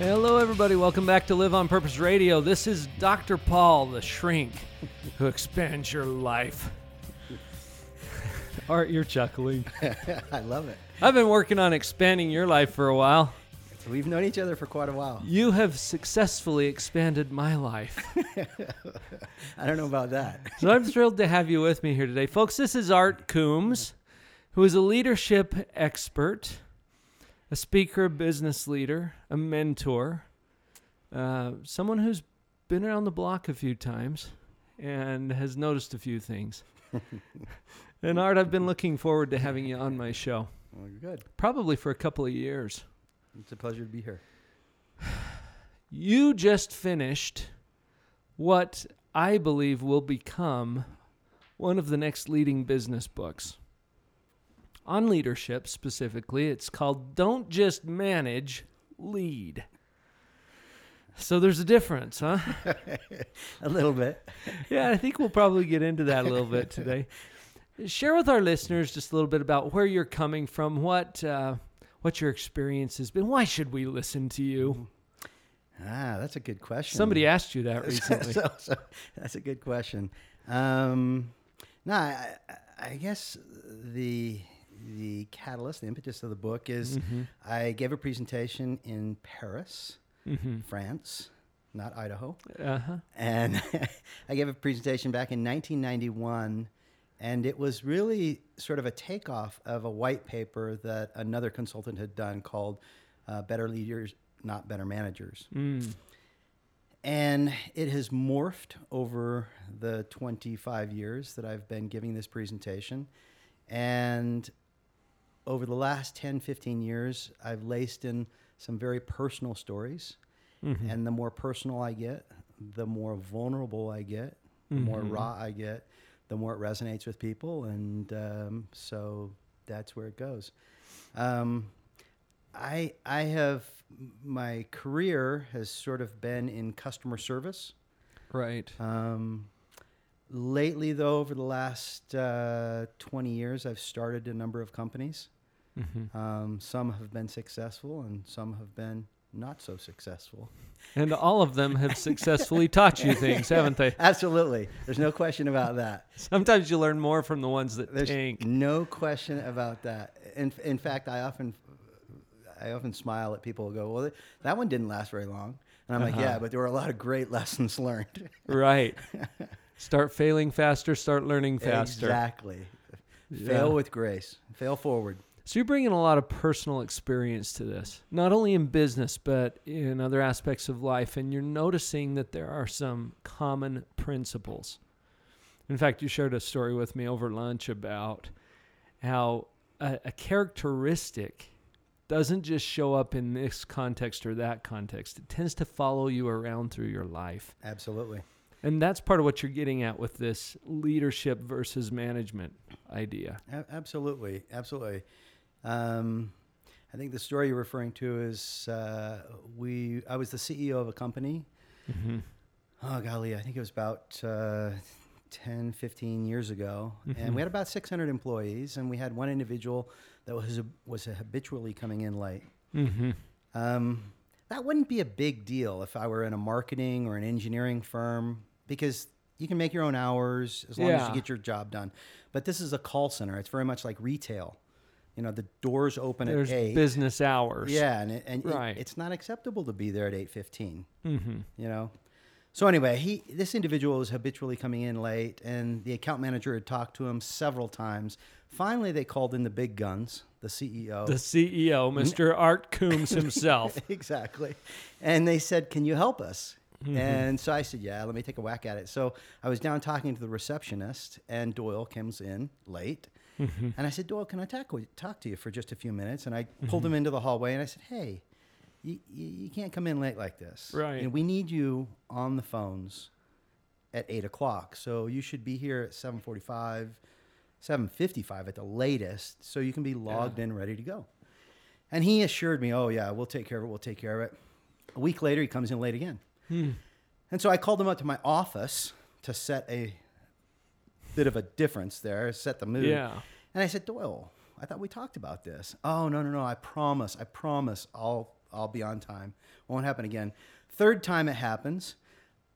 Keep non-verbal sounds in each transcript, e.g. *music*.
Hello, everybody. Welcome back to Live on Purpose Radio. This is Dr. Paul, the shrink who expands your life. Art, you're chuckling. *laughs* I love it. I've been working on expanding your life for a while. We've known each other for quite a while. You have successfully expanded my life. *laughs* I don't know about that. So I'm thrilled to have you with me here today. Folks, this is Art Coombs, who is a leadership expert, a speaker, a business leader, a mentor, uh, someone who's been around the block a few times and has noticed a few things. *laughs* and Art, I've been looking forward to having you on my show, Well, you're good. probably for a couple of years. It's a pleasure to be here. *sighs* You just finished what I believe will become one of the next leading business books. On leadership specifically, it's called Don't Just Manage, Lead. So there's a difference, huh? *laughs* a little bit. yeah, I think we'll probably get into that a little bit today. *laughs* Share with our listeners just a little bit about where you're coming from, what uh, what your experience has been. Why should we listen to you? Ah, that's a good question. Somebody asked you that *laughs* recently. so, so, that's a good question. Um, no, I, I- I guess the the catalyst, the impetus of the book is Mm-hmm. I gave a presentation in Paris, hmm France, not Idaho. Uh-huh. and *laughs* I gave a presentation back in 1991, and it was really sort of a takeoff of a white paper that another consultant had done called uh, "Better Leaders, Not Better Managers," Mm. and it has morphed over the 25 years that I've been giving this presentation, and over the last 10, 15 years, I've laced in some very personal stories. Mhm. And the more personal I get, the more vulnerable I get, the more Mhm. raw I get, the more it resonates with people. And um, so that's where it goes. Um, I, I have, my career has sort of been in customer service. Right. Um, lately, though, over the last uh, 20 years, I've started a number of companies. hmm Um, some have been successful and some have been not so successful. And all of them have successfully taught you things, *laughs* haven't they? Absolutely. There's no question about that. Sometimes you learn more from the ones that There's tank. no question about that. In, in fact, I often I often smile at people who go, "Well, that one didn't last very long." And I'm like, Uh-huh. "Yeah, but there were a lot of great *laughs* lessons learned." Right. *laughs* Start failing faster, start learning faster. Exactly. Yeah. Fail with grace. Fail forward. So you're bringing a lot of personal experience to this, not only in business, but in other aspects of life. And you're noticing that there are some common principles. In fact, you shared a story with me over lunch about how a, a characteristic doesn't just show up in this context or that context. It tends to follow you around through your life. Absolutely. And that's part of what you're getting at with this leadership versus management idea. A- absolutely. Absolutely. Um, I think the story you're referring to is uh, we. I was the CEO of a company Mm-hmm. oh golly i think it was about uh, 10 15 years ago and Mhm. we had about 600 employees and we had one individual that was was habitually coming in late Mm-hmm. um, that wouldn't be a big deal if i were in a marketing or an engineering firm because you can make your own hours as long as you get your job done. But this is a call center. It's very much like retail. You know the doors open There's at 8 business hours. yeah and, it, and it- it's not acceptable to be there at 8.15 Mm-hmm. you know? So anyway he this individual was habitually coming in late and the account manager had talked to him several times. Finally they called in the big guns the ceo The CEO, Mr. Art Coombs himself. *laughs* exactly. And they said can you help us Mm-hmm. and so i said yeah let me take a whack at it so i was down talking to the receptionist and doyle comes in late Mm-hmm. and i said doyle can i talk, talk to you for just a few minutes and i pulled him into the hallway and i said hey you, you, can't come in late like this. Right. And we need you on the phones at eight o'clock. So you should be here at seven forty-five, seven fifty-five at the latest, so you can be logged in, ready to go. And he assured me, "Oh yeah, we'll take care of it. We'll take care of it." A week later, he comes in late again. Hmm. And so I called him up to my office to set a bit of a difference there, set the mood. Yeah. And I said, Doyle, I thought we talked about this. Oh no, no, no. I promise. I promise I'll I'll be on time. Won't happen again. Third time it happens,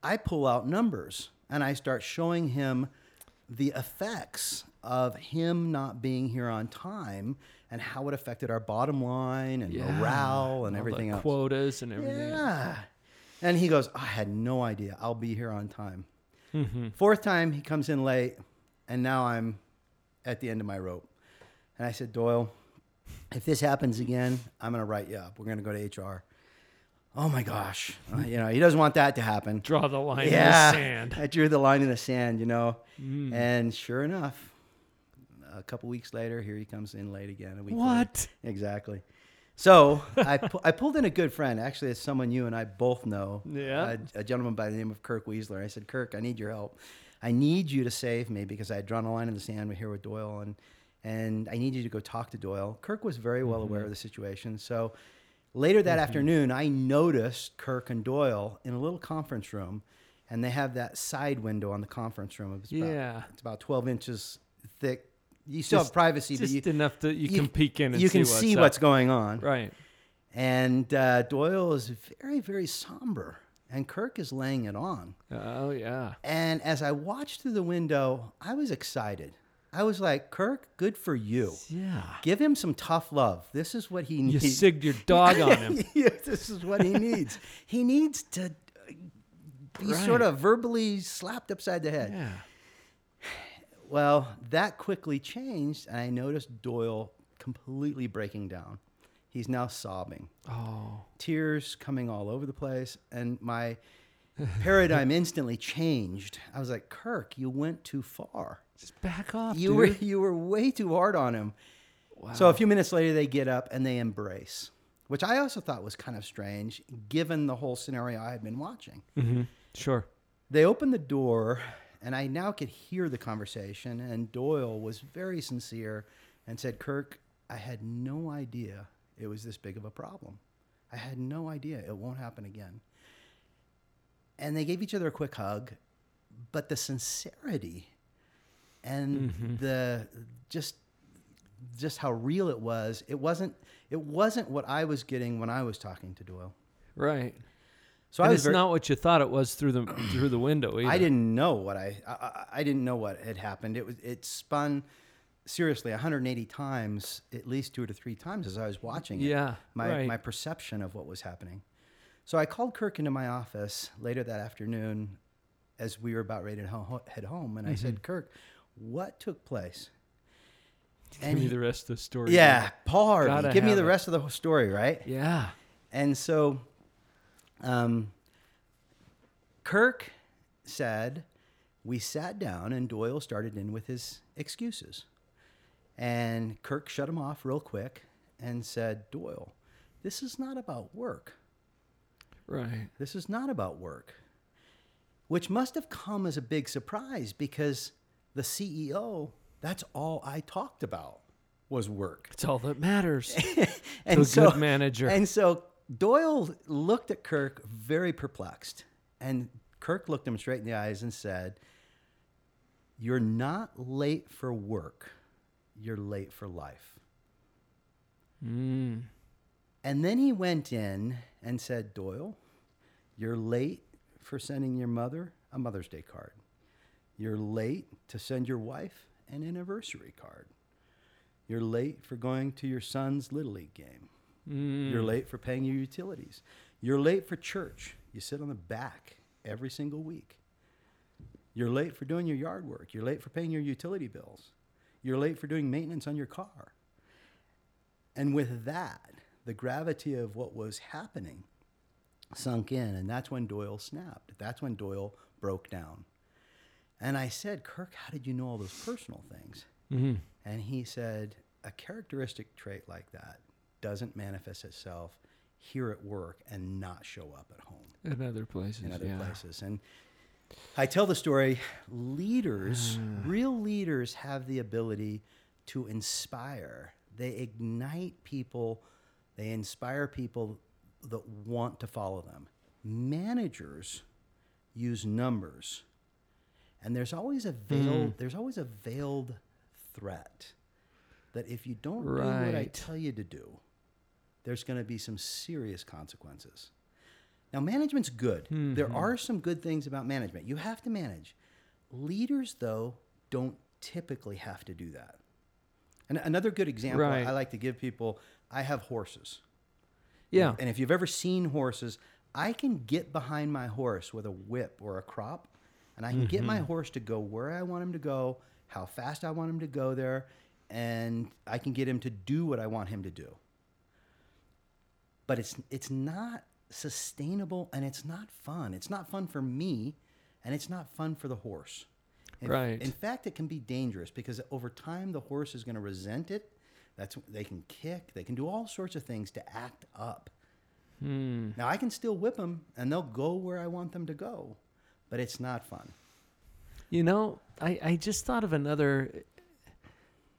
I pull out numbers and I start showing him the effects of him not being here on time and how it affected our bottom line and Yeah. morale and All everything else. Quotas and everything. Yeah. And he goes, I had no idea. I'll be here on time. Mm-hmm. Fourth time, he comes in late, and now I'm at the end of my rope. And I said, Doyle, if this happens again, I'm going to write you up. We're going to go to HR. Oh my gosh. Uh, you know, he doesn't want that to happen. Draw the line yeah. in the sand. *laughs* I drew the line in the sand, you know. Mm. And sure enough, a couple weeks later, here he comes in late again. A week later. What? Exactly. So *laughs* I, pu- I pulled in a good friend. Actually, it's someone you and I both know. Yeah. A, a gentleman by the name of Kirk Weisler. I said, Kirk, I need your help. I need you to save me because I had drawn a line in the sand here with Doyle, and and I need you to go talk to Doyle. Kirk was very well mm-hmm. aware of the situation. So later that mm-hmm. afternoon, I noticed Kirk and Doyle in a little conference room, and they have that side window on the conference room. It's about, Yeah. it's about 12 inches thick. You still Just- have privacy, but Just you, enough that you, you- can peek in and you see can what's see up. what's going on. right. And uh, Doyle is very, very somber, and Kirk is laying it on. Oh yeah. And as I watched through the window, I was excited. I was like, Kirk, good for you. Yeah. Give him some tough love. This is what he needs. You sigged your dog on him. *laughs* yeah, this is what he needs. he needs to be Right. sort of verbally slapped upside the head. Yeah. Well, that quickly changed, and I noticed Doyle completely breaking down. He's now sobbing. Oh. tears coming all over the place and my *laughs* paradigm instantly changed i was like kirk you went too far Just back off, you dude. were you were way too hard on him so a few minutes later they get up and they embrace which i also thought was kind of strange given the whole scenario i had been watching hmm Sure. they open the door and i now could hear the conversation and doyle was very sincere and said kirk i had no idea it was this big of a problem. I had no idea it won't happen again. And they gave each other a quick hug but the sincerity and mm-hmm. the just just how real it was it wasn't it wasn't what i was getting when i was talking to doyle. Right. So and i was it's very, not what you thought it was through the *clears throat* through the window either. I didn't know what I, I I- didn't know what had happened. It was it spun seriously 180 times, at least two to three times as I was watching it. Yeah, my right. my perception of what was happening. So I called Kirk into my office later that afternoon, as we were about ready to ho- head home, and I Mm-hmm. said, "Kirk, what took place?" Give me the rest of the story. yeah, Paul Harvey, give me the it. rest of the story, right? Yeah. And so, um, Kirk said, we sat down and Doyle started in with his excuses. And Kirk shut him off real quick and said, Doyle, this is not about work. Right. This is not about work. Which must have come as a big surprise because the CEO, that's all I talked about was work. It's all that matters. *laughs* and a good manager. And so Doyle looked at Kirk very perplexed. And Kirk looked him straight in the eyes and said, You're not late for work, you're late for life. mm. And then he went in and said, Doyle, you're late for sending your mother a Mother's Day card. You're late to send your wife an anniversary card. You're late for going to your son's Little League game. Mm. You're late for paying your utilities. You're late for church. You sit on the back every single week. You're late for doing your yard work. You're late for paying your utility bills. You're late for doing maintenance on your car. And with that, the gravity of what was happening sunk in. And that's when Doyle snapped. That's when Doyle broke down. And I said, Kirk, how did you know all those personal things? hmm And he said, a characteristic trait like that doesn't manifest itself here at work and not show up at home In other places. in other yeah. places. And I tell the story leaders, hmm. real leaders, have the ability to inspire. They ignite people, they inspire people that want to follow them. Managers use numbers. And there's always a veiled, hmm. there's always a veiled threat that if you don't do what I tell you to do, there's going to be some serious consequences. Now, management's good. There Mm-hmm. are some good things about management. You have to manage. Leaders, though, don't typically have to do that. And another good example Right. I like to give people I have horses. Yeah. And if you've ever seen horses, I can get behind my horse with a whip or a crop, and I can get Mm-hmm. my horse to go where I want him to go, how fast I want him to go there, and I can get him to do what I want him to do. But it's it's not sustainable and it's not fun. It's not fun for me, and it's not fun for the horse. In, Right. In fact, it can be dangerous because over time the horse is going to resent it. That's they can kick, they can do all sorts of things to act up. Hmm. Now I can still whip them, and they'll go where I want them to go, but it's not fun. You know, I, I just thought of another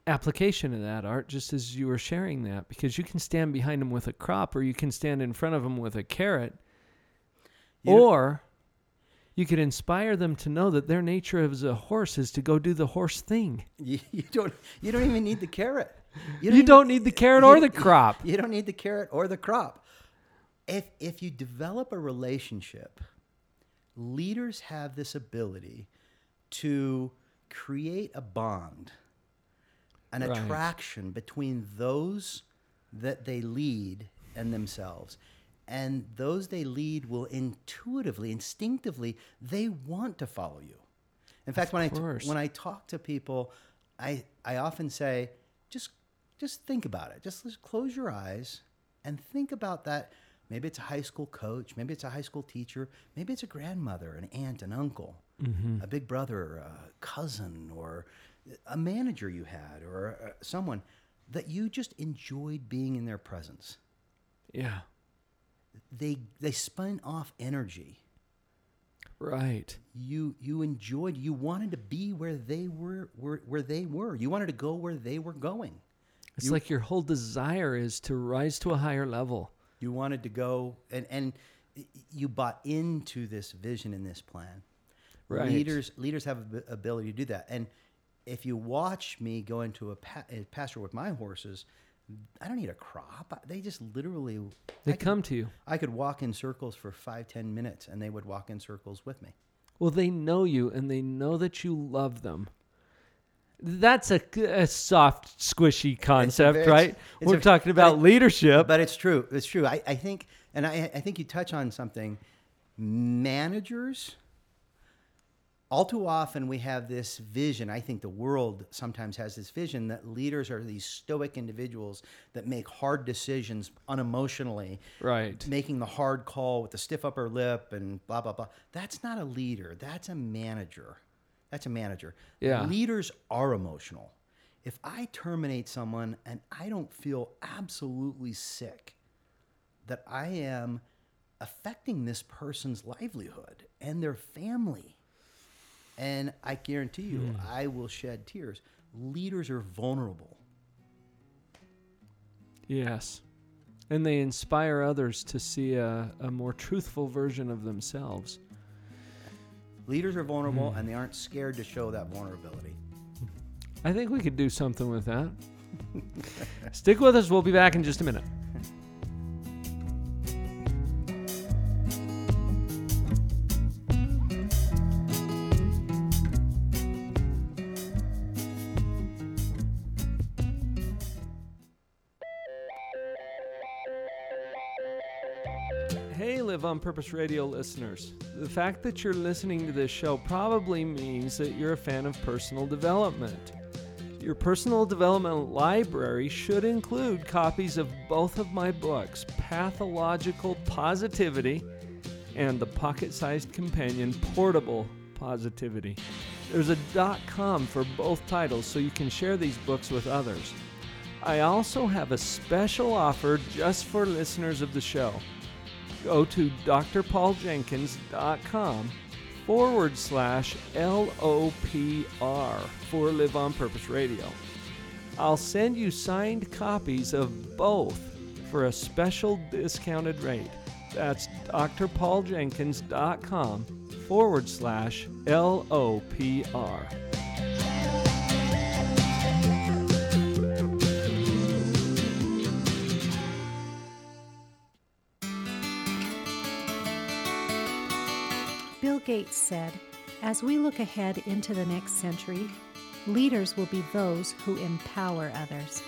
application of that art just as you were sharing that because you can stand behind them with a crop or you can stand in front of them with a carrot You or you could inspire them to know that their nature as a horse is to go do the horse thing. *laughs* You, you don't you don't even need the carrot. You even- don't need the carrot or the crop. You don't need the carrot or the crop. If if you develop a relationship, leaders have this ability to create a bond, an Right. attraction between those that they lead and themselves. And those they lead will intuitively, instinctively, they want to follow you. In fact, when I when I talk to people, I I often say, just just think about it. Just, just close your eyes and think about that. Maybe it's a high school coach, maybe it's a high school teacher, maybe it's a grandmother, an aunt, an uncle, mm-hmm. a big brother, a cousin, or a manager you had, or uh, someone that you just enjoyed being in their presence. Yeah. They they spun off energy. Right. You you enjoyed. You wanted to be where they were, where, where they were. You wanted to go where they were going. It's like your whole desire is to rise to a higher level. You wanted to go and and you bought into this vision and this plan. Right. Leaders leaders have the ability to do that. And if you watch me go into a, pa- a pasture with my horses, I don't need a crop. They just literally They could- come to you. I could walk in circles for five ten minutes, and they would walk in circles with me. Well, they know you and they know that you love them. That's a, a soft, squishy concept, very- right? it's We're a- talking about it- leadership. But it's true. It's true. I, I think, and I, I think you touch on something. Managers, all too often, we have this vision. I think the world sometimes has this vision that leaders are these stoic individuals that make hard decisions unemotionally, right. making the hard call with the stiff upper lip and blah, blah, blah. That's not a leader. That's a manager. That's a manager. Yeah. Leaders are emotional. If I terminate someone and I don't feel absolutely sick, that I am affecting this person's livelihood and their family. And I guarantee you, hmm. I will shed tears. Leaders are vulnerable. Yes. And they inspire others to see a, a more truthful version of themselves. Leaders are vulnerable hmm. and they aren't scared to show that vulnerability. I think we could do something with that. *laughs* Stick with us. We'll be back in just a minute. On Purpose Radio listeners. The fact that you're listening to this show probably means that you're a fan of personal development. Your personal development library should include copies of both of my books, Pathological Positivity and the pocket sized companion, Portable Positivity. There's a dot .com for both titles so you can share these books with others. I also have a special offer just for listeners of the show. Go to drpauljenkins.com forward slash LOPR for Live on Purpose Radio. I'll send you signed copies of both for a special discounted rate. That's drpauljenkins.com forward slash LOPR. Gates said, As we look ahead into the next century, leaders will be those who empower others.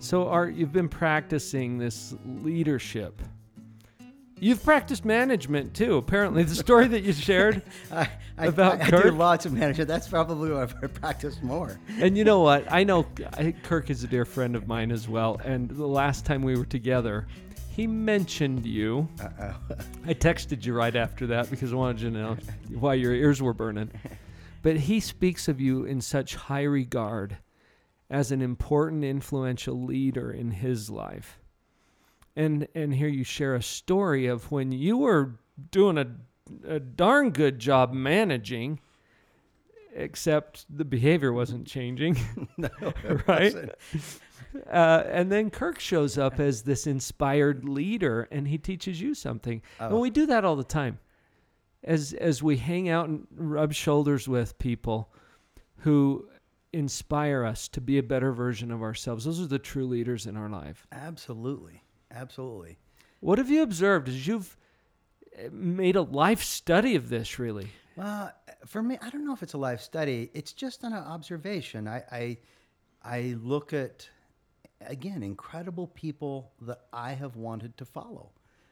So, Art, you've been practicing this leadership. You've practiced management too. Apparently, the story that you shared *laughs* I, I, About I, I Kirk? do lots of management. That's probably what I've *laughs* practiced more. And you know what? I know Kirk is a dear friend of mine as well. And the last time we were together, he mentioned you. Uh-oh. I texted you right after that because I wanted you to know *laughs* why your ears were burning. But he speaks of you in such high regard as an important, influential leader in his life. And and here you share a story of when you were doing a, a darn good job managing, except the behavior wasn't changing. *laughs* *laughs* right? wasn't. Uh, and then Kirk shows up as this inspired leader, and he teaches you something. And Oh. we do that all the time, as as we hang out and rub shoulders with people who inspire us to be a better version of ourselves. Those are the true leaders in our life. Absolutely. Absolutely. What have you observed as you've uh, made a life study of this? Really, Well, for me, I don't know if it's a life study. It's just an observation. I, I, I look at, again, incredible people that I have wanted to follow.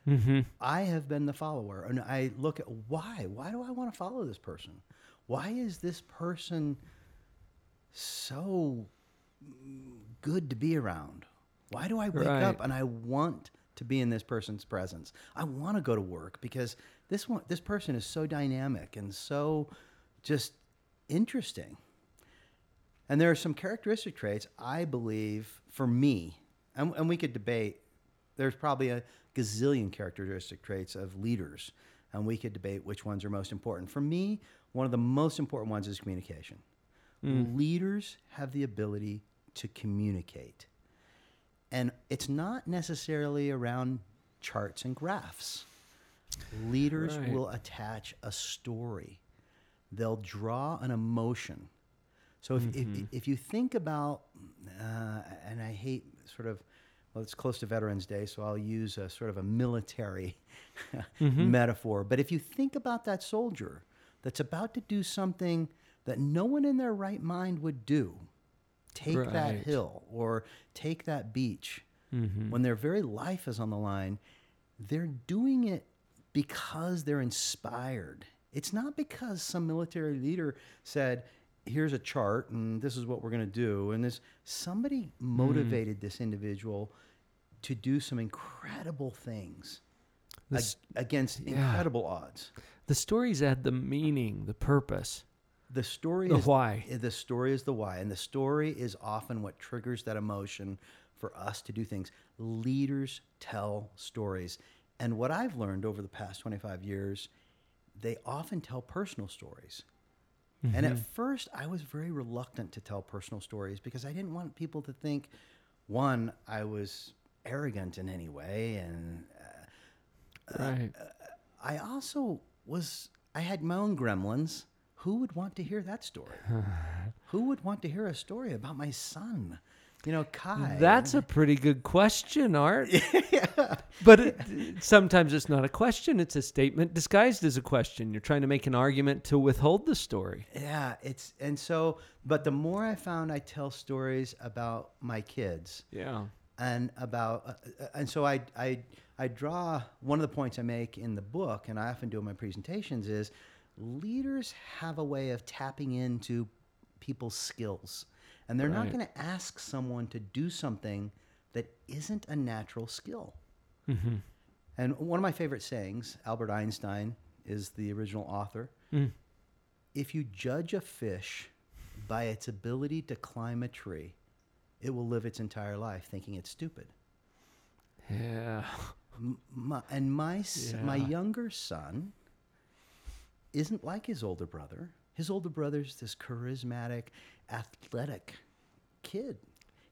mm-hmm. I have been the follower, and I look at why. Why do I want to follow this person? Why is this person so good to be around? Why do I wake Right. up and I want to be in this person's presence? I want to go to work because this one, this person is so dynamic and so just interesting. And there are some characteristic traits I believe for me, and, and we could debate. There's probably a gazillion characteristic traits of leaders, and we could debate which ones are most important. For me, one of the most important ones is communication. Hmm. Leaders have the ability to communicate, it's not necessarily around charts and graphs. Leaders Right. will attach a story. They'll draw an emotion. So if, if, if you think about, uh, and I hate sort of, well, it's close to Veterans Day, so I'll use a sort of a military *laughs* metaphor. But if you think about that soldier that's about to do something that no one in their right mind would do, take Right. that hill or take that beach, when their very life is on the line, they're doing it because they're inspired. It's not because some military leader said, here's a chart and this is what we're going to do. And this somebody motivated this individual to do some incredible things ag- against yeah. incredible odds. the stories add the meaning, the purpose. The story The is why. eh, The story is the why, and the story is often what triggers that emotion for us to do things. Leaders tell stories, and what I've learned over the past 25 years, they often tell personal stories. And at mm-hmm. first, I was very reluctant to tell personal stories because I didn't want people to think, one, I was arrogant in any way, and uh, uh, Right. I also was I had my own gremlins. Who would want to hear that story? *laughs* Who would want to hear a story about my son? You know, Kai. That's a pretty good question, Art. *laughs* yeah. But it, sometimes it's not a question, it's a statement disguised as a question. You're trying to make an argument to withhold the story. yeah, it's and so but the more I found I tell stories about my kids Yeah. and about uh, uh, and so I I I draw one of the points I make in the book and I often do in my presentations is leaders have a way of tapping into people's skills And they're not going to ask someone to do something that isn't a natural skill. Mm-hmm. And one of my favorite sayings, Albert Einstein is the original author. Mm. If you judge a fish by its ability to climb a tree, it will live its entire life thinking it's stupid. Yeah. My, and my s my younger son isn't like his older brother. His older brother's this charismatic, athletic kid.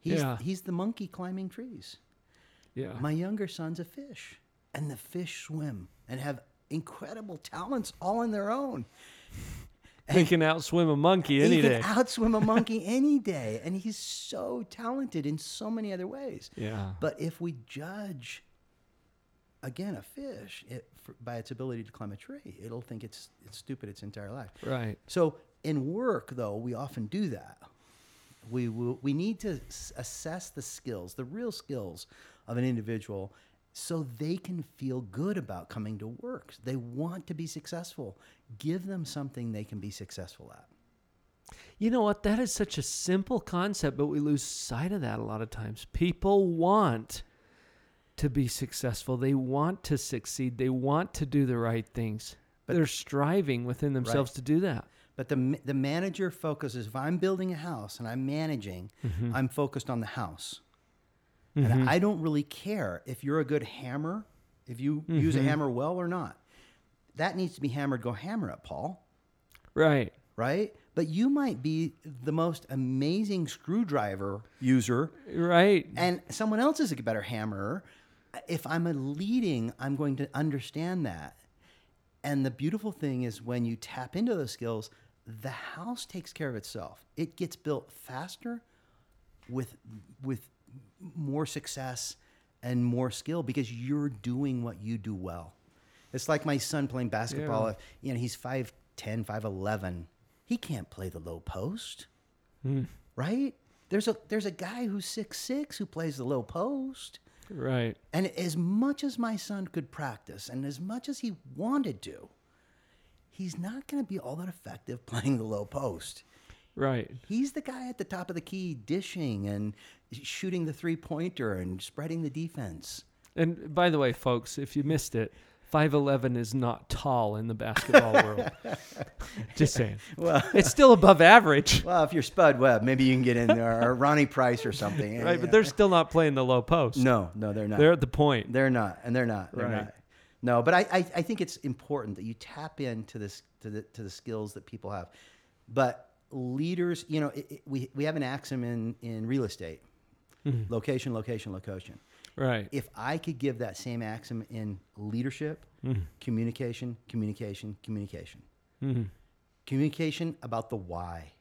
He's Yeah. he's the monkey climbing trees. Yeah. My younger son's a fish, and the fish swim and have incredible talents all on their own. *laughs* he can outswim a monkey any he day. can outswim a monkey *laughs* any day, and he's so talented in so many other ways. yeah. But if we judge, again, a fish it, for, by its ability to climb a tree, it'll think it's it's stupid its entire life. Right. So in work, though, we often do that. We will, we need to assess the skills, the real skills of an individual, so they can feel good about coming to work. They want to be successful. Give them something they can be successful at. You know what? That is such a simple concept, but we lose sight of that a lot of times. People want to be successful. They want to succeed. They want to do the right things. They're striving within themselves to do that. But the, the manager focuses, if I'm building a house and I'm managing, mm-hmm. I'm focused on the house. And mm-hmm. I don't really care if you're a good hammer, if you use a mm-hmm. hammer well or not. That needs to be hammered. Go hammer it, Paul. Right. right? But you might be the most amazing screwdriver user, Right. and someone else is a better hammerer. If I'm a leading, I'm going to understand that. And the beautiful thing is when you tap into those skills, the house takes care of itself. It gets built faster with with more success and more skill because you're doing what you do well. It's like my son playing basketball. Yeah. You know, he's 5'10, 5'11. He can't play the low post. Hmm. Right? There's a there's a guy who's 6'6 who plays the low post. Right. And as much as my son could practice and as much as he wanted to, he's not going to be all that effective playing the low post. Right. He's the guy at the top of the key dishing and shooting the three pointer and spreading the defense. And by the way, folks, if you missed it, 5'11 is not tall in the basketball *laughs* world. Just saying. Well, It's still above average. well, if you're Spud Webb, maybe you can get in there or Ronnie Price or something. Right. But they're still not playing the low post. no, no, they're not. They're at the point. They're not, and they're not. They're Right. not. No, but I, I, I think it's important that you tap into this to the to the skills that people have. But leaders, you know, it, it- we we have an axiom in in real estate: mm-hmm. location, location, location. Right. If I could give that same axiom in leadership, mm-hmm. communication, communication, communication, Mm-hmm. communication about the why.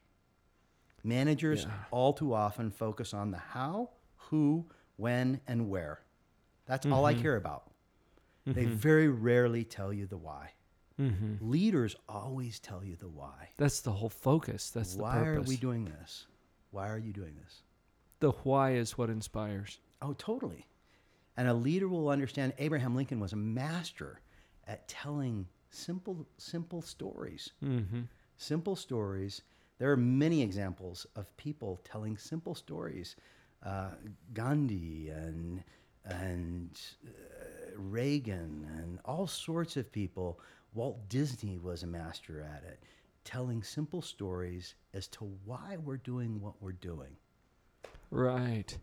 Managers Yeah. all too often focus on the how, who, when, and where. That's all I mm-hmm. care about. They very rarely tell you the why. Mm-hmm. Leaders always tell you the why. That's the whole focus. That's the why are we doing this? Why are you doing this? the why is what inspires. Oh, totally. And a leader will understand Abraham Lincoln was a master at telling simple, simple stories. Mm-hmm. Simple stories. There are many examples of people telling simple stories. Uh, Gandhi and and uh, Reagan and all sorts of people. Walt Disney was a master at it, telling simple stories as to why we're doing what we're doing. Right.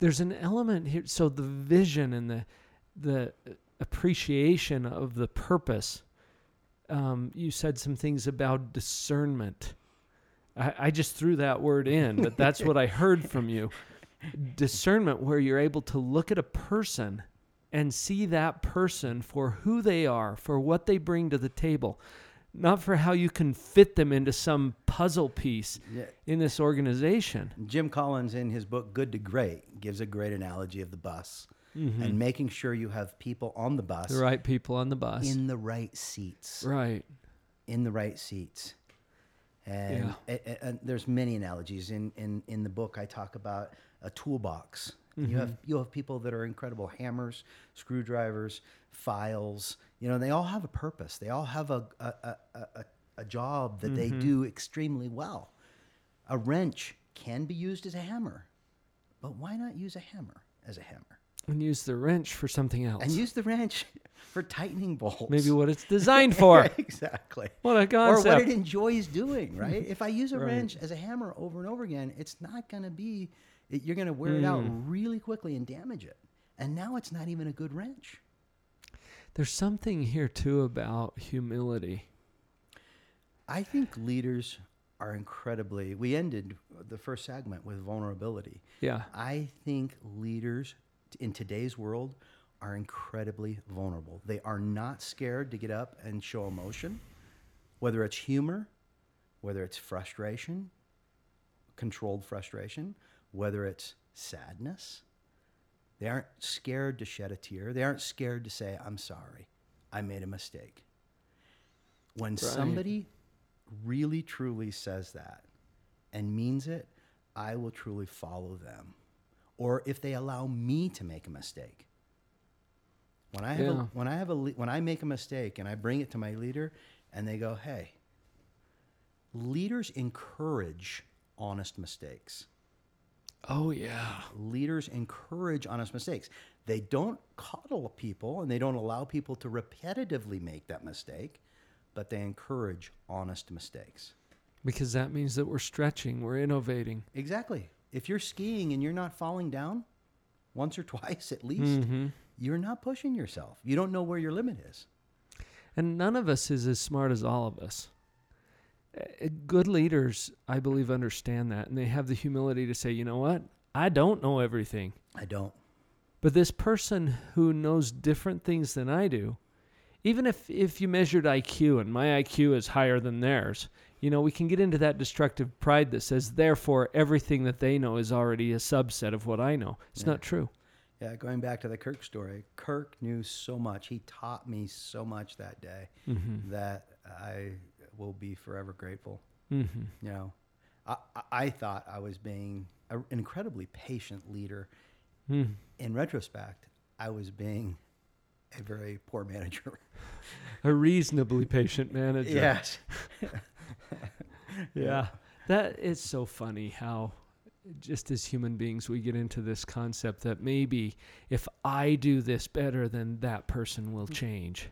There's an element here. So the vision and the the appreciation of the purpose. Um, you said some things about discernment. I, I just threw that word in, but that's what I heard from you. *laughs* Discernment, where you're able to look at a person and see that person for who they are, for what they bring to the table, not for how you can fit them into some puzzle piece Yeah. in this organization. Jim Collins, in his book Good to Great, gives a great analogy of the bus Mm-hmm. and making sure you have people on the bus the right people on the bus. in the right seats. right. In the right seats. And, a- a- and there's many analogies in, in, in the book. I talk about a toolbox. You have mm-hmm. you have people that are incredible hammers, screwdrivers, files. You know, they all have a purpose. They all have a a, a, a, a job that they mm-hmm. do extremely well. A wrench can be used as a hammer. But why not use a hammer as a hammer? And use the wrench for something else. And use the wrench *laughs* for tightening bolts. Maybe what it's designed for. *laughs* exactly. what a concept. Or what it enjoys doing, right? if I use a *laughs* Right. wrench as a hammer over and over again, it's not going to be, it, you're going to wear it out Mm. really quickly and damage it. And now it's not even a good wrench. There's something here too about humility. I think leaders are incredibly, we ended the first segment with vulnerability. Yeah. I think leaders in today's world are incredibly vulnerable. They are not scared to get up and show emotion, whether it's humor, whether it's frustration, controlled frustration, whether it's sadness. They aren't scared to shed a tear. They aren't scared to say, I'm sorry, I made a mistake. When somebody really truly says that and means it, I will truly follow them. Or if they allow me to make a mistake. When I have Yeah. a, when I have a when I make a mistake and I bring it to my leader and they go, "Hey, leaders encourage honest mistakes." Oh yeah. leaders encourage honest mistakes. They don't coddle people and they don't allow people to repetitively make that mistake, but they encourage honest mistakes. Because that means that we're stretching, we're innovating. Exactly. If you're skiing and you're not falling down once or *laughs* twice at least, Mhm. you're not pushing yourself. You don't know where your limit is. And none of us is as smart as all of us. Uh, Good leaders, I believe, understand that. And they have the humility to say, you know what? I don't know everything. I don't. But this person who knows different things than I do, even if, if you measured IQ and my IQ is higher than theirs, you know, we can get into that destructive pride that says, therefore, everything that they know is already a subset of what I know. It's Yeah. not true. Yeah, going back to the Kirk story, Kirk knew so much. He taught me so much that day Mm-hmm. that I will be forever grateful. Mm-hmm. You know, I, I- thought I was being an incredibly patient leader. Mm. In retrospect, I was being a very poor manager. *laughs* A reasonably patient manager. yes. *laughs* Yeah. That is so funny how just as human beings we get into this concept that maybe if I do this better then that person will change.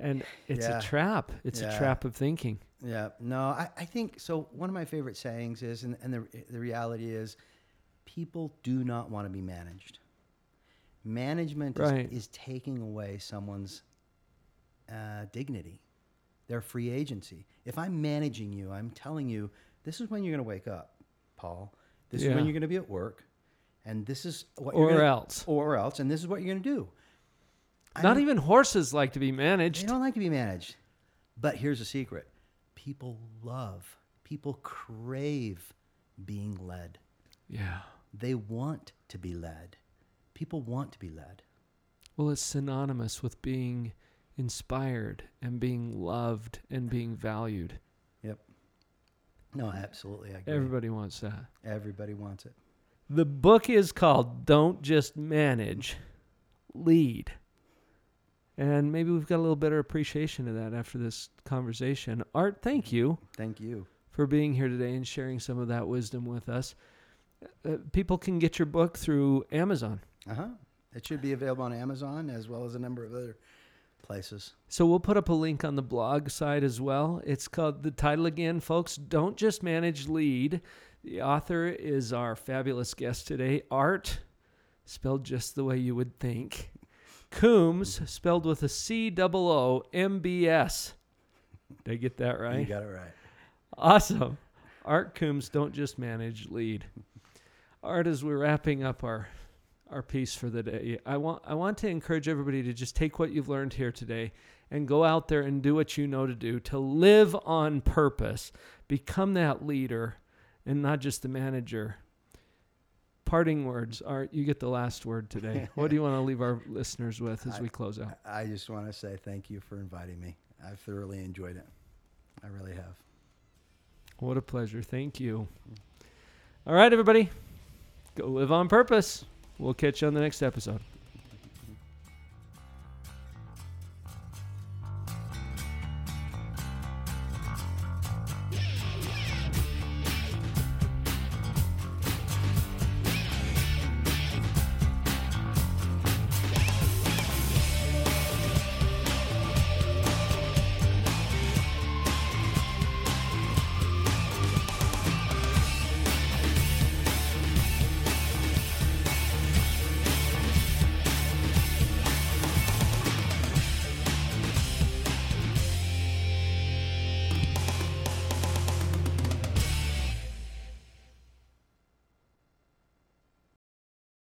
And it's Yeah. a trap. It's a trap of thinking. Yeah. No, I, I think so. One of my favorite sayings is, and, and the, the reality is, people do not want to be managed. Management Right. is, is taking away someone's uh, dignity, their free agency. If I'm managing you, I'm telling you, this is when you're going to wake up, Paul. This is when you're going to be at work, and this is what Or you're gonna, else. or else, and this is what you're going to do. I Not even horses like to be managed. they don't like to be managed. But here's a secret people love, people crave being led. Yeah. They want to be led. People want to be led. Well, it's synonymous with being inspired and being loved and being valued. Yep. No, absolutely. I agree. Everybody wants that. Everybody wants it. The book is called Don't Just Manage, Lead. And maybe we've got a little better appreciation of that after this conversation. Art, thank you Thank you. for being here today and sharing some of that wisdom with us. Uh, people can get your book through Amazon. Uh huh. It should be available on Amazon as well as a number of other places. So we'll put up a link on the blog side as well. It's called the title again, folks. Don't just manage, lead. The author is our fabulous guest today, Art, spelled just the way you would think. Coombs, spelled with a C double O M B S. Did I get that right? You got it right. Awesome. Art Coombs, don't just manage, lead. Art, as we're wrapping up our our piece for the day, I want I want to encourage everybody to just take what you've learned here today and go out there and do what you know to do, to live on purpose, become that leader and not just the manager. Parting words, Art, you get the last word today. *laughs* what do you want to leave our listeners with as I- we close out? I just want to say thank you for inviting me. I've thoroughly enjoyed it. I really have. What a pleasure. Thank you. All right, everybody. Go live on purpose. We'll catch you on the next episode.